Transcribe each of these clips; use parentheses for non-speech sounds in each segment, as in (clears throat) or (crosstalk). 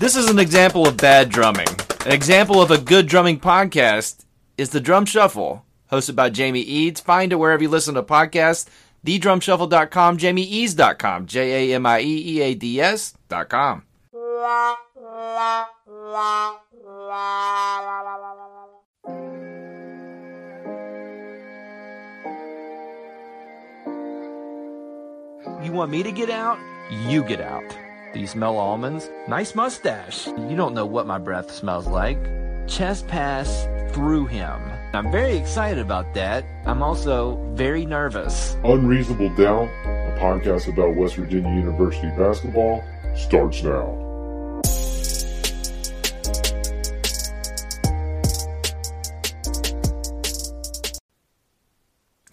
This is an example of bad drumming. An example of a good drumming podcast is the Drum Shuffle, hosted by Jamie Eads. Find it wherever you listen to podcasts. TheDrumShuffle.com, JamieEads.com, J A M I E E A D S.com. You want me to get out? You get out. Do you smell almonds? Nice mustache. You don't know what my breath smells like. Chest pass through him. I'm very excited about that. I'm also very nervous. Unreasonable Doubt, a podcast about West Virginia University basketball, starts now.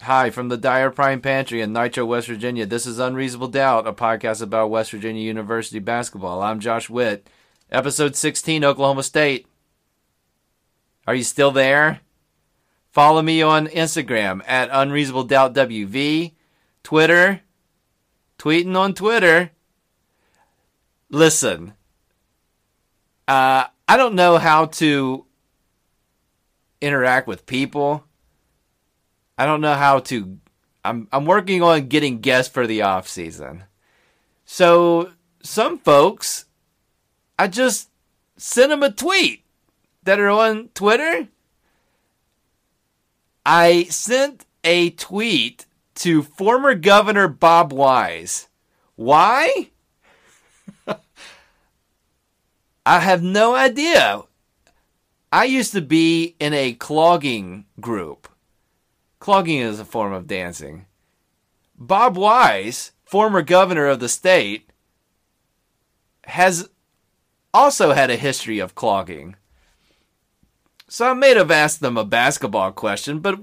Hi, from the Dyer Prime Pantry in Nitro, West Virginia. This is Unreasonable Doubt, a podcast about West Virginia University basketball. I'm Josh Witt. Episode 16, Oklahoma State. Are you still there? Follow me on Instagram at Unreasonable Doubt WV, Twitter, tweeting on Twitter. Listen, uh, I don't know how to interact with people. I don't know how to. I'm I'm working on getting guests for the off season. So some folks, I just send them a tweet that are on Twitter. I sent a tweet to former Governor Bob Wise. Why? (laughs) I have no idea. I used to be in a clogging group. Clogging is a form of dancing. Bob Wise, former governor of the state, has also had a history of clogging. So I may have asked them a basketball question, but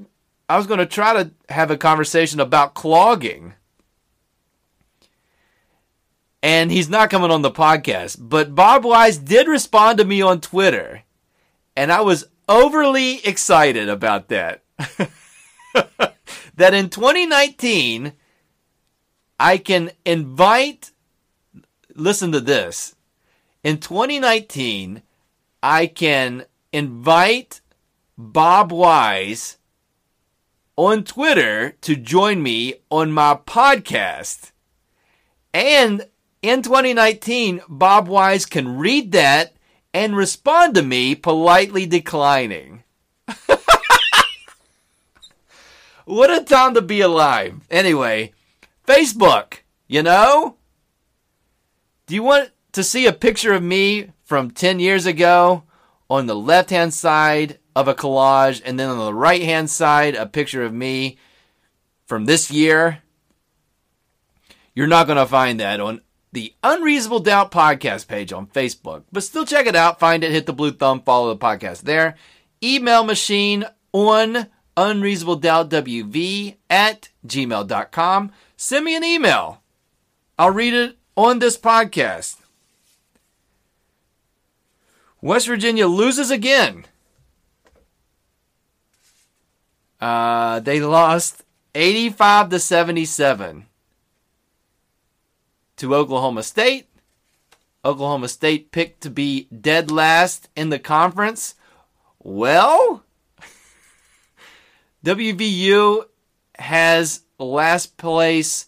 I was going to try to have a conversation about clogging. And he's not coming on the podcast. But Bob Wise did respond to me on Twitter. And I was overly excited about that. (laughs) (laughs) that in 2019, I can invite, listen to this. In 2019, I can invite Bob Wise on Twitter to join me on my podcast. And in 2019, Bob Wise can read that and respond to me politely declining. What a time to be alive. Anyway, Facebook, you know? Do you want to see a picture of me from 10 years ago on the left hand side of a collage, and then on the right hand side, a picture of me from this year? You're not going to find that on the Unreasonable Doubt podcast page on Facebook. But still check it out, find it, hit the blue thumb, follow the podcast there. Email machine on unreasonabledoubtwv at gmail.com. Send me an email. I'll read it on this podcast. West Virginia loses again. Uh, they lost 85 to 77 to Oklahoma State. Oklahoma State picked to be dead last in the conference. Well, WVU has last place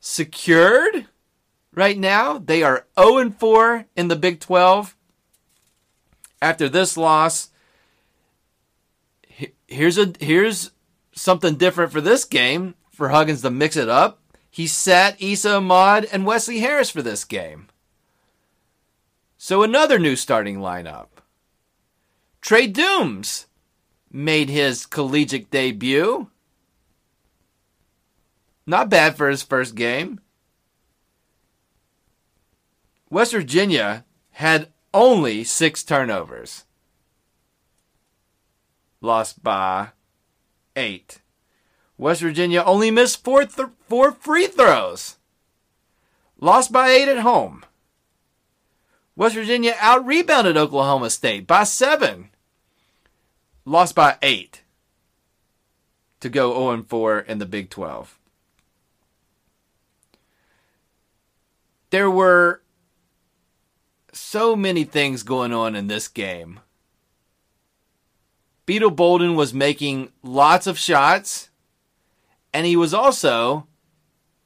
secured right now. They are 0 4 in the Big 12. After this loss, here's a here's something different for this game for Huggins to mix it up. He sat Esa Ahmad and Wesley Harris for this game. So another new starting lineup. Trey Doomes made his collegiate debut. Not bad for his first game. West Virginia had only six turnovers. Lost by eight. West Virginia only missed four, th- four free throws. Lost by eight at home. West Virginia out rebounded Oklahoma State by seven. Lost by eight to go 0 4 in the Big 12. There were so many things going on in this game. Beetle Bolden was making lots of shots, and he was also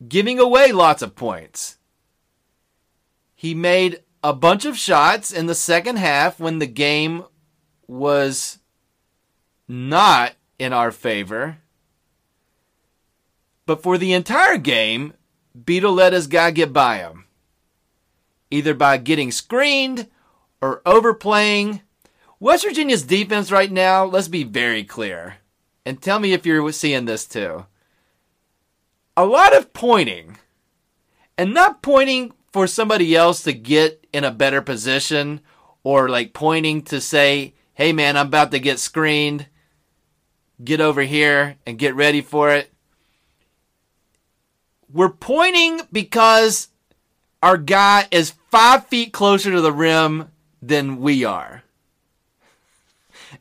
giving away lots of points. He made a bunch of shots in the second half when the game was not in our favor. But for the entire game, Beetle let his guy get by him. Either by getting screened or overplaying. West Virginia's defense right now, let's be very clear. And tell me if you're seeing this too. A lot of pointing. And not pointing for somebody else to get in a better position or like pointing to say, hey man, I'm about to get screened. Get over here and get ready for it. We're pointing because our guy is five feet closer to the rim than we are.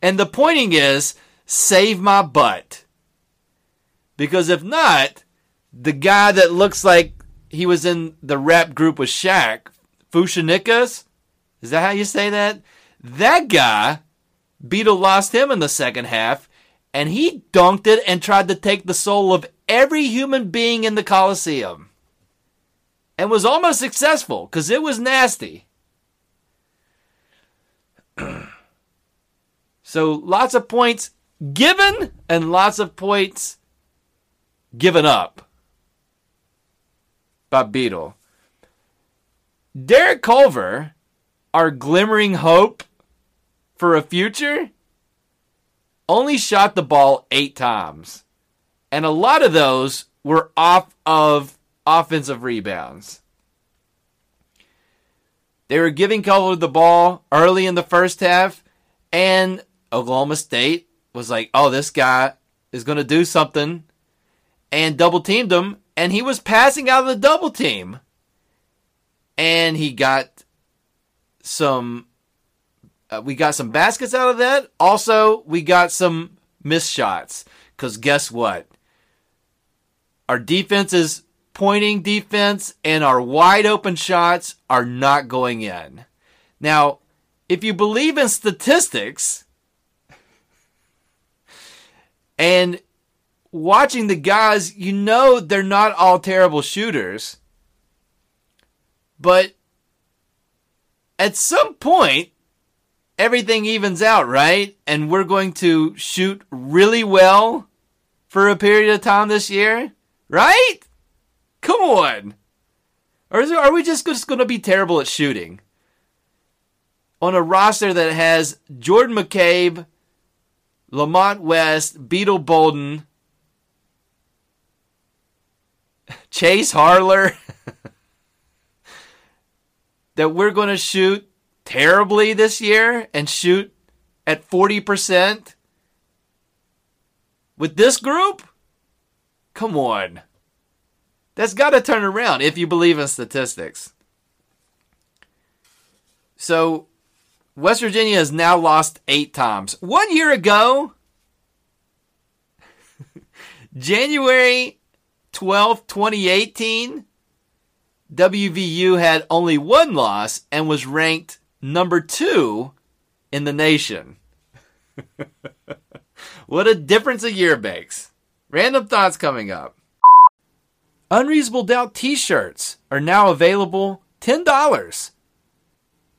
And the pointing is save my butt. Because if not, the guy that looks like he was in the rap group with Shaq, Fu-Schnickens, is that how you say that? That guy, Beetle lost him in the second half, and he dunked it and tried to take the soul of every human being in the Coliseum. And was almost successful because it was nasty. (clears throat) so lots of points given and lots of points given up by Beetle. Derek Culver, our glimmering hope for a future, only shot the ball eight times. And a lot of those were off of offensive rebounds. They were giving Culver the ball early in the first half, and Oklahoma State was like, oh, this guy is going to do something, and double teamed him, and he was passing out of the double team. And he got some uh, we got some baskets out of that. Also, we got some missed shots. Because guess what? Our defense is pointing defense, and our wide open shots are not going in. Now, if you believe in statistics and watching the guys, you know they're not all terrible shooters. But at some point, everything evens out, right? And we're going to shoot really well for a period of time this year, right? Come on. Or are we just, just going to be terrible at shooting? On a roster that has Jordan McCabe, Lamont West, Beetle Bolden, Chase Harler, (laughs) that we're going to shoot terribly this year and shoot at 40% with this group? Come on. That's got to turn around if you believe in statistics. So, West Virginia has now lost eight times. One year ago, (laughs) January 12, 2018, WVU had only one loss and was ranked number two in the nation. (laughs) what a difference a year makes. Random thoughts coming up. Unreasonable Doubt t shirts are now available $10.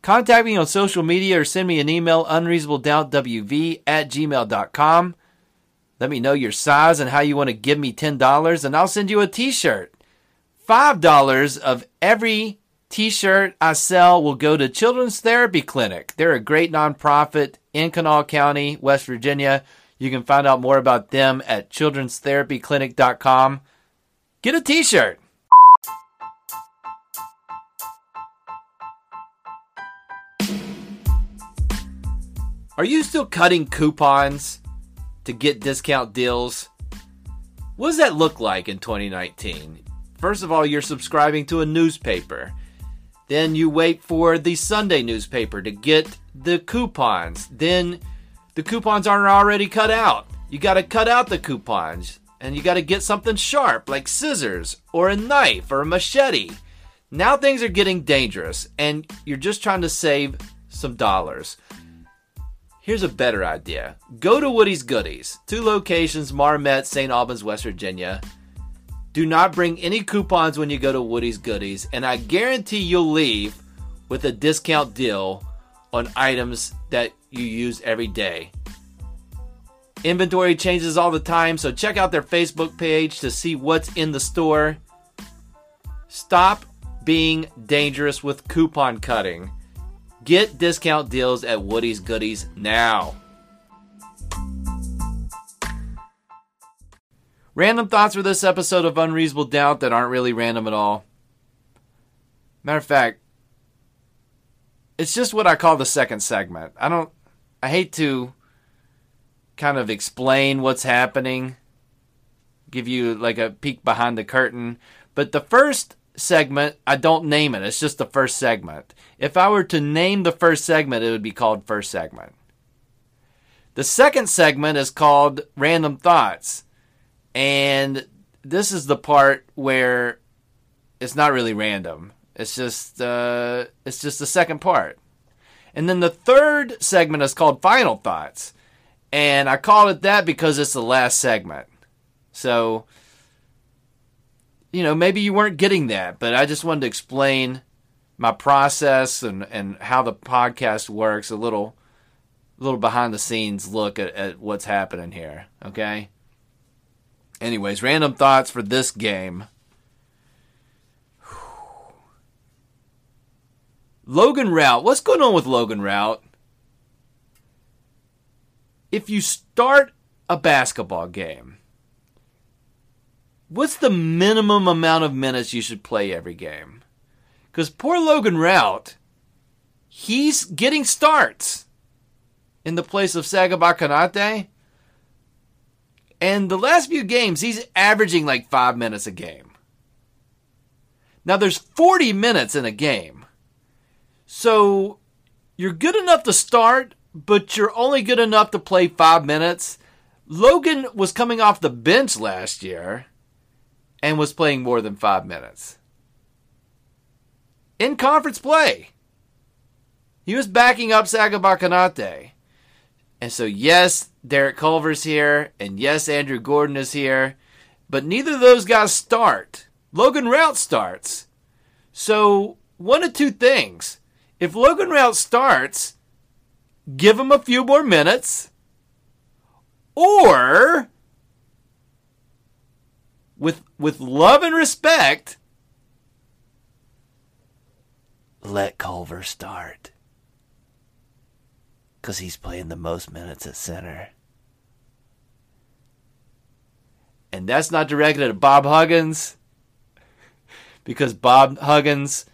Contact me on social media or send me an email unreasonabledoubtwv at gmail.com. Let me know your size and how you want to give me $10, and I'll send you a t shirt. $5 of every t shirt I sell will go to Children's Therapy Clinic. They're a great nonprofit in Kanawha County, West Virginia. You can find out more about them at children'stherapyclinic.com. Get a t shirt. Are you still cutting coupons to get discount deals? What does that look like in 2019? First of all, you're subscribing to a newspaper. Then you wait for the Sunday newspaper to get the coupons. Then the coupons aren't already cut out. You got to cut out the coupons and you got to get something sharp like scissors or a knife or a machete. Now things are getting dangerous and you're just trying to save some dollars. Here's a better idea. Go to Woody's Goodies, two locations, Marmet, St. Albans, West Virginia. Do not bring any coupons when you go to Woody's Goodies, and I guarantee you'll leave with a discount deal on items that you use every day. Inventory changes all the time, so check out their Facebook page to see what's in the store. Stop being dangerous with coupon cutting. Get discount deals at Woody's Goodies now. Random thoughts for this episode of Unreasonable Doubt that aren't really random at all. Matter of fact, it's just what I call the second segment. I don't, I hate to kind of explain what's happening, give you like a peek behind the curtain, but the first segment, I don't name it. It's just the first segment. If I were to name the first segment, it would be called first segment. The second segment is called Random Thoughts. And this is the part where it's not really random. It's just uh, it's just the second part. And then the third segment is called Final Thoughts. And I called it that because it's the last segment. So you know, maybe you weren't getting that, but I just wanted to explain my process and, and how the podcast works, a little little behind the scenes look at, at what's happening here. Okay. Anyways, random thoughts for this game. Logan Routt. What's going on with Logan Routt? If you start a basketball game, what's the minimum amount of minutes you should play every game? Because poor Logan Routt, he's getting starts in the place of Sagaba Konate. And the last few games, he's averaging like five minutes a game. Now, there's 40 minutes in a game. So you're good enough to start, but you're only good enough to play five minutes. Logan was coming off the bench last year and was playing more than five minutes. In conference play, he was backing up Sagaba Konate. And so, yes, Derek Culver's here, and yes, Andrew Gordon is here, but neither of those guys start. Logan Routt starts. So, one of two things. If Logan Routt starts, give him a few more minutes, or with with love and respect, let Culver start because he's playing the most minutes at center. And that's not directed at Bob Huggins because Bob Huggins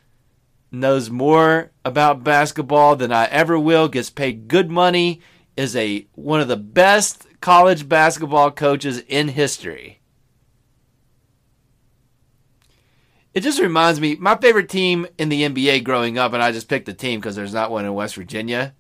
knows more about basketball than I ever will, gets paid good money, is a one of the best college basketball coaches in history. It just reminds me, my favorite team in the NBA growing up, and I just picked the team because there's not one in West Virginia,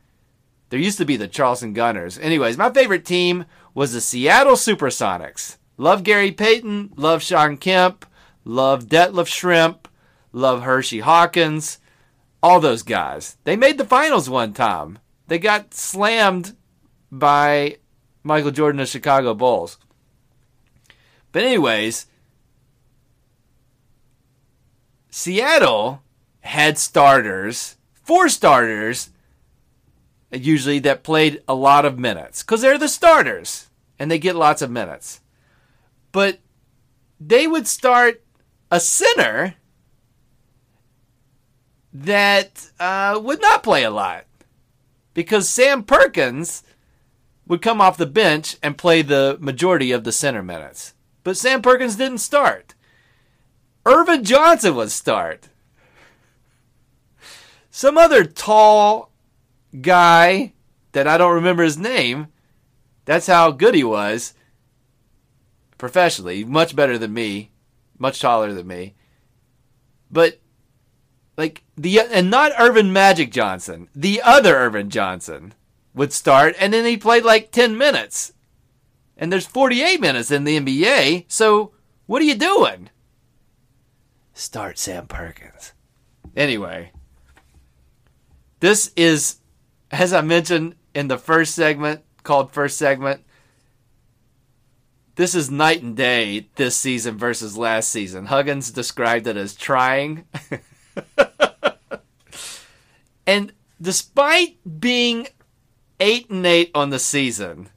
there used to be the Charleston Gunners. Anyways, my favorite team was the Seattle Supersonics. Love Gary Payton, love Shawn Kemp, love Detlef Schrempf, love Hersey Hawkins, all those guys. They made the finals one time. They got slammed by Michael Jordan of Chicago Bulls. But anyways, Seattle had starters, four starters usually that played a lot of minutes because they're the starters and they get lots of minutes. But they would start a center that uh, would not play a lot because Sam Perkins would come off the bench and play the majority of the center minutes. But Sam Perkins didn't start. Ervin Johnson would start. Some other tall guy that I don't remember his name. That's how good he was professionally. Much better than me, much taller than me. But like the and not Earvin Magic Johnson, the other Ervin Johnson would start, and then he played like ten minutes. And there's 48 minutes in the NBA, so what are you doing? Start Sam Perkins. Anyway, this is, as I mentioned in the first segment, called First Segment, this is night and day this season versus last season. Huggins described it as trying. (laughs) and despite being 8 and 8 on the season,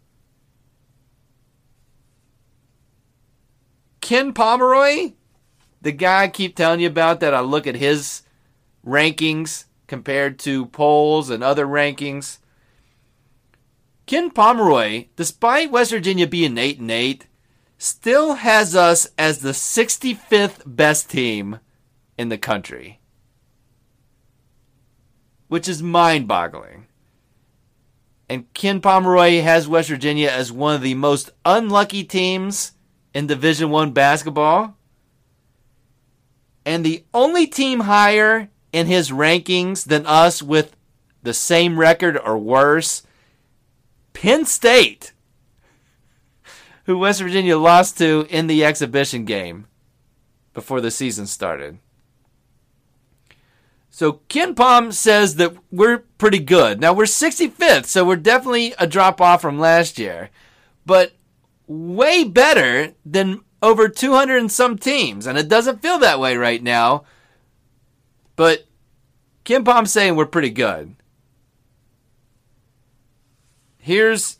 Ken Pomeroy, the guy I keep telling you about that I look at his rankings compared to polls and other rankings. Ken Pomeroy, despite West Virginia being 8 and 8, still has us as the 65th best team in the country. Which is mind-boggling. And Ken Pomeroy has West Virginia as one of the most unlucky teams in Division 1 basketball. And the only team higher in his rankings than us with the same record or worse, Penn State, who West Virginia lost to in the exhibition game before the season started. So KenPom says that we're pretty good. Now we're 65th, so we're definitely a drop off from last year, but way better than over 200 and some teams. And it doesn't feel that way right now. But KenPom's saying we're pretty good. Here's,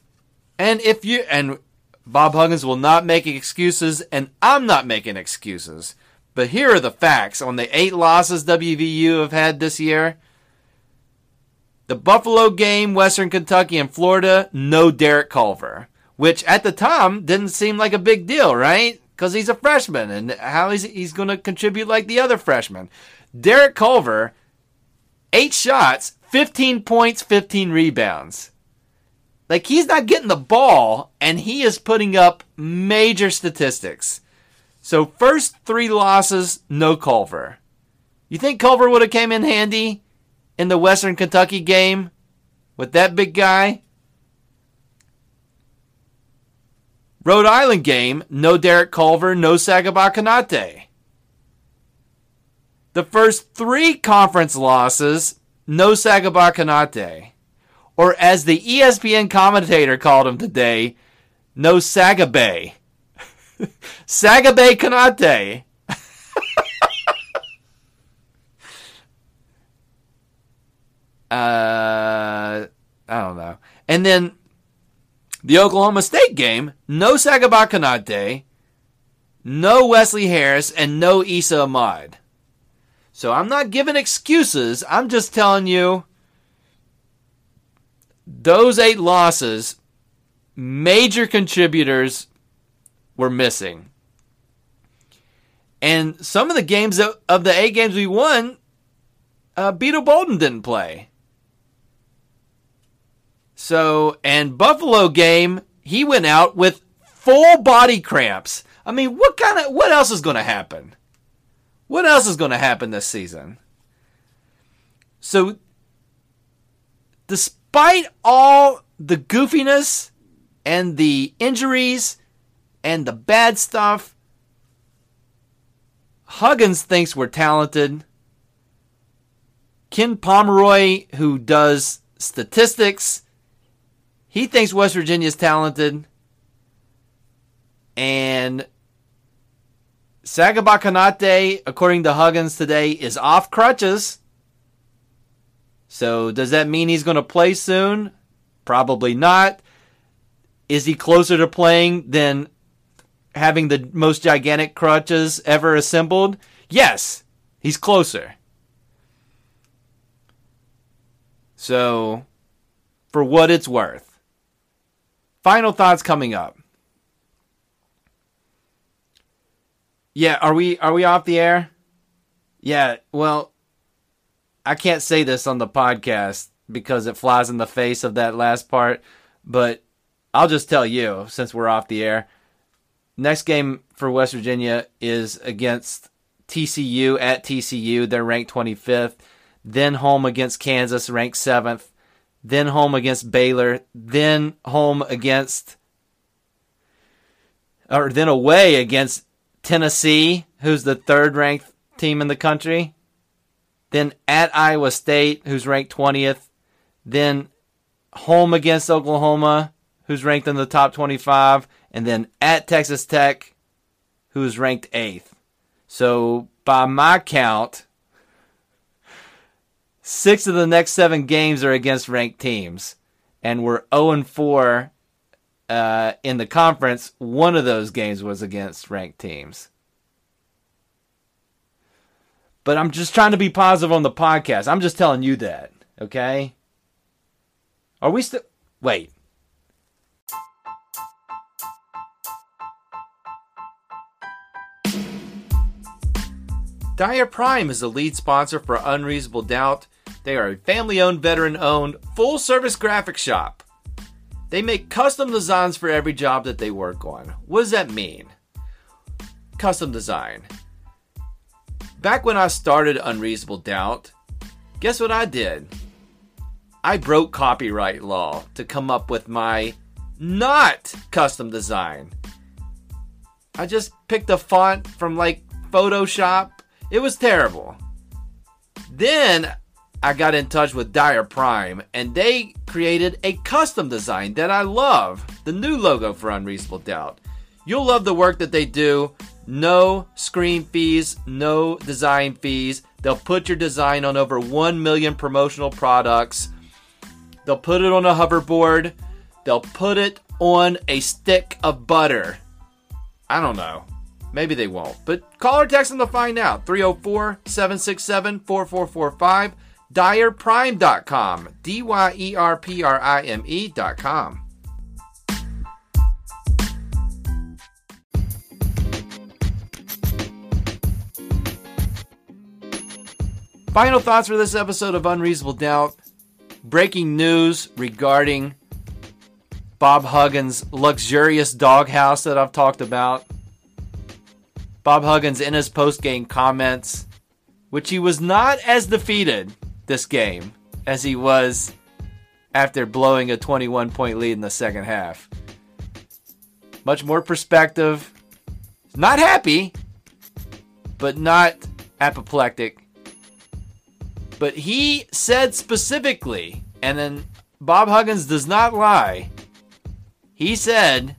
and if you, and Bob Huggins will not make excuses, and I'm not making excuses. But here are the facts on the eight losses WVU have had this year. The Buffalo game, Western Kentucky, and Florida, no Derek Culver, which at the time didn't seem like a big deal, right? Because he's a freshman, and how is he's going to contribute like the other freshmen? Derek Culver, eight shots, 15 points, 15 rebounds. Like he's not getting the ball, and he is putting up major statistics. So first three losses, no Culver. You think Culver would have came in handy in the Western Kentucky game with that big guy? Rhode Island game, no Derek Culver, no Sagaba Konate. The first three conference losses, no Sagaba Konate. Or as the ESPN commentator called him today, no Sagabe. (laughs) Sagabe Konate. (laughs) uh, I don't know. And then the Oklahoma State game, no Sagaba Konate, no Wesley Harris, and no Esa Ahmad. So I'm not giving excuses. I'm just telling you those eight losses, major contributors were missing. And some of the games of, of the eight games we won, uh, Beetle Bolden didn't play. So, and Buffalo game, he went out with full body cramps. I mean, what kind of, what else is going to happen? What else is going to happen this season? So, despite all the goofiness and the injuries and the bad stuff, Huggins thinks we're talented. Ken Pomeroy, who does statistics, he thinks West Virginia is talented. And Sagaba Konate, according to Huggins today, is off crutches. So does that mean he's going to play soon? Probably not. Is he closer to playing than having the most gigantic crutches ever assembled? Yes, he's closer. So, for what it's worth. Final thoughts coming up. Yeah, are we are we off the air? Yeah, well, I can't say this on the podcast because it flies in the face of that last part, but I'll just tell you since we're off the air. Next game for West Virginia is against TCU at TCU. They're ranked 25th. Then home against Kansas, ranked 7th. Then home against Baylor. Then home against, or then away against Tennessee, who's the third ranked team in the country. then at Iowa State, who's ranked 20th, then home against Oklahoma, who's ranked in the top 25, and then at Texas Tech, who's ranked 8th. So by my count, six of the next seven games are against ranked teams, and we're 0 and 4 uh, in the conference. One of those games was against ranked teams. But I'm just trying to be positive on the podcast. I'm just telling you that, okay? Are we still. Wait. Dyer Prime is the lead sponsor for Unreasonable Doubt. They are a family owned, veteran owned, full service graphic shop. They make custom designs for every job that they work on. What does that mean? Custom design. Back when I started Unreasonable Doubt, guess what I did? I broke copyright law to come up with my not custom design. I just picked a font from like Photoshop. It was terrible. Then I got in touch with Dyer Prime and they created a custom design that I love. The new logo for Unreasonable Doubt. You'll love the work that they do. No screen fees, no design fees. They'll put your design on over 1 million promotional products. They'll put it on a hoverboard. They'll put it on a stick of butter. I don't know. Maybe they won't. But call or text them to find out. 304 767 4445. DyerPrime.com. D Y E R P R I M E.com. Final thoughts for this episode of Unreasonable Doubt. Breaking news regarding Bob Huggins' luxurious doghouse that I've talked about. Bob Huggins in his post game comments, which he was not as defeated this game as he was after blowing a 21 point lead in the second half. Much more perspective. Not happy, but not apoplectic. But he said specifically, and then Bob Huggins does not lie. He said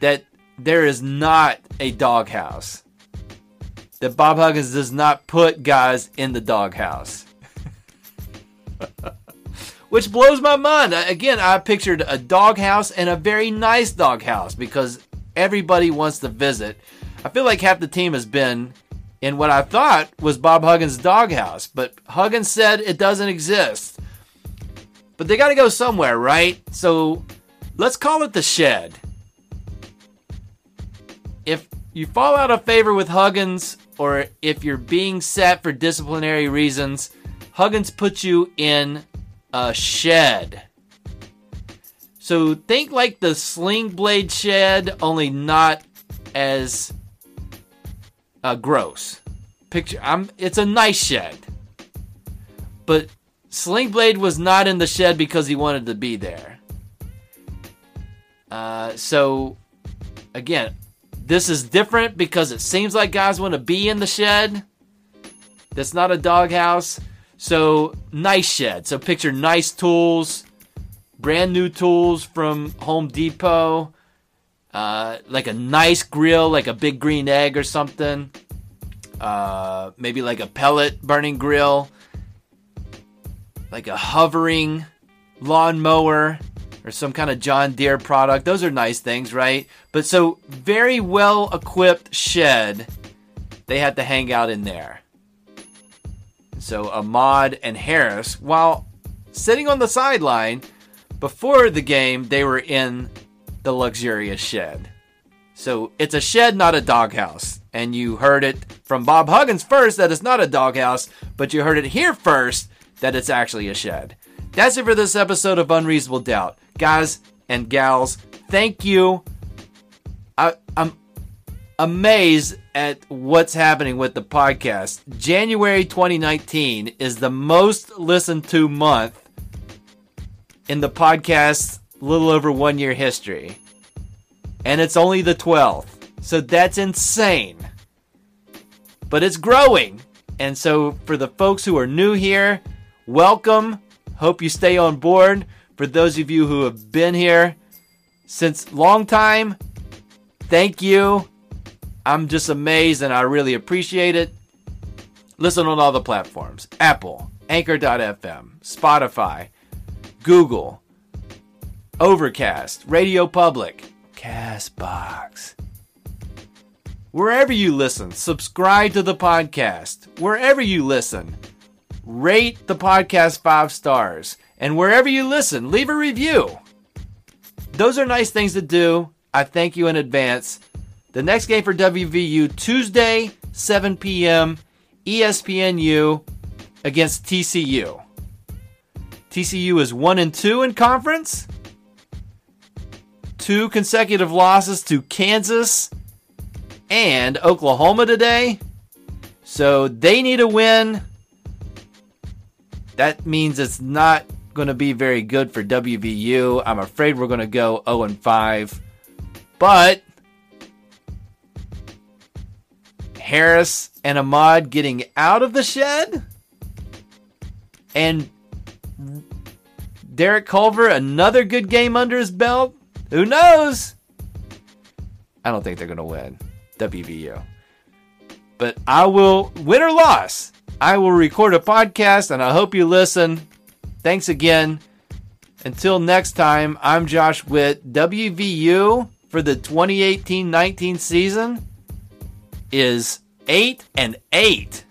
that there is not a doghouse. That Bob Huggins does not put guys in the doghouse. (laughs) Which blows my mind. Uh, again, I pictured a doghouse and a very nice doghouse because everybody wants to visit. I feel like half the team has been in what I thought was Bob Huggins' doghouse, but Huggins said it doesn't exist. But they got to go somewhere, right? So let's call it the shed. If you fall out of favor with Huggins, or if you're being set for disciplinary reasons, Huggins puts you in a shed. So think like the sling blade shed, only not as uh, gross. Picture, I'm. It's a nice shed, but Sling Blade was not in the shed because he wanted to be there. Uh, so, again, this is different because it seems like guys want to be in the shed. That's not a doghouse. So, nice shed. So, picture nice tools, brand new tools from Home Depot, uh, like a nice grill, like a big green egg or something. Uh, maybe like a pellet burning grill, like a hovering lawnmower or some kind of John Deere product. Those are nice things, right? But so, very well equipped shed, they had to hang out in there. So, Ahmad and Harris, while sitting on the sideline, before the game, they were in the luxurious shed. So, it's a shed, not a doghouse. And you heard it from Bob Huggins first that it's not a doghouse, but you heard it here first that it's actually a shed. That's it for this episode of Unreasonable Doubt. Guys and gals, thank you. I, I'm amazed at what's happening with the podcast. January 2019 is the most listened to month in the podcast's little over one year history. And it's only the 12th. So that's insane. But it's growing. And so, for the folks who are new here, welcome. Hope you stay on board. For those of you who have been here since long time, thank you. I'm just amazed and I really appreciate it. Listen on all the platforms Apple, Anchor.fm, Spotify, Google, Overcast, Radio Public, Castbox. Wherever you listen, subscribe to the podcast. Wherever you listen, rate the podcast five stars. And wherever you listen, leave a review. Those are nice things to do. I thank you in advance. The next game for WVU, Tuesday, 7 p.m., ESPNU against TCU. TCU is 1 and 2 in conference. Two consecutive losses to Kansas and Oklahoma today. So they need a win. That means it's not going to be very good for WVU. I'm afraid we're going to go 0 and 5. But Harris and Ahmad getting out of the shed and Derek Culver another good game under his belt. Who knows? I don't think they're going to win. WVU. But I will, win or loss, I will record a podcast and I hope you listen. Thanks again. Until next time, I'm Josh Witt. WVU for the 2018 19 season is 8 and 8.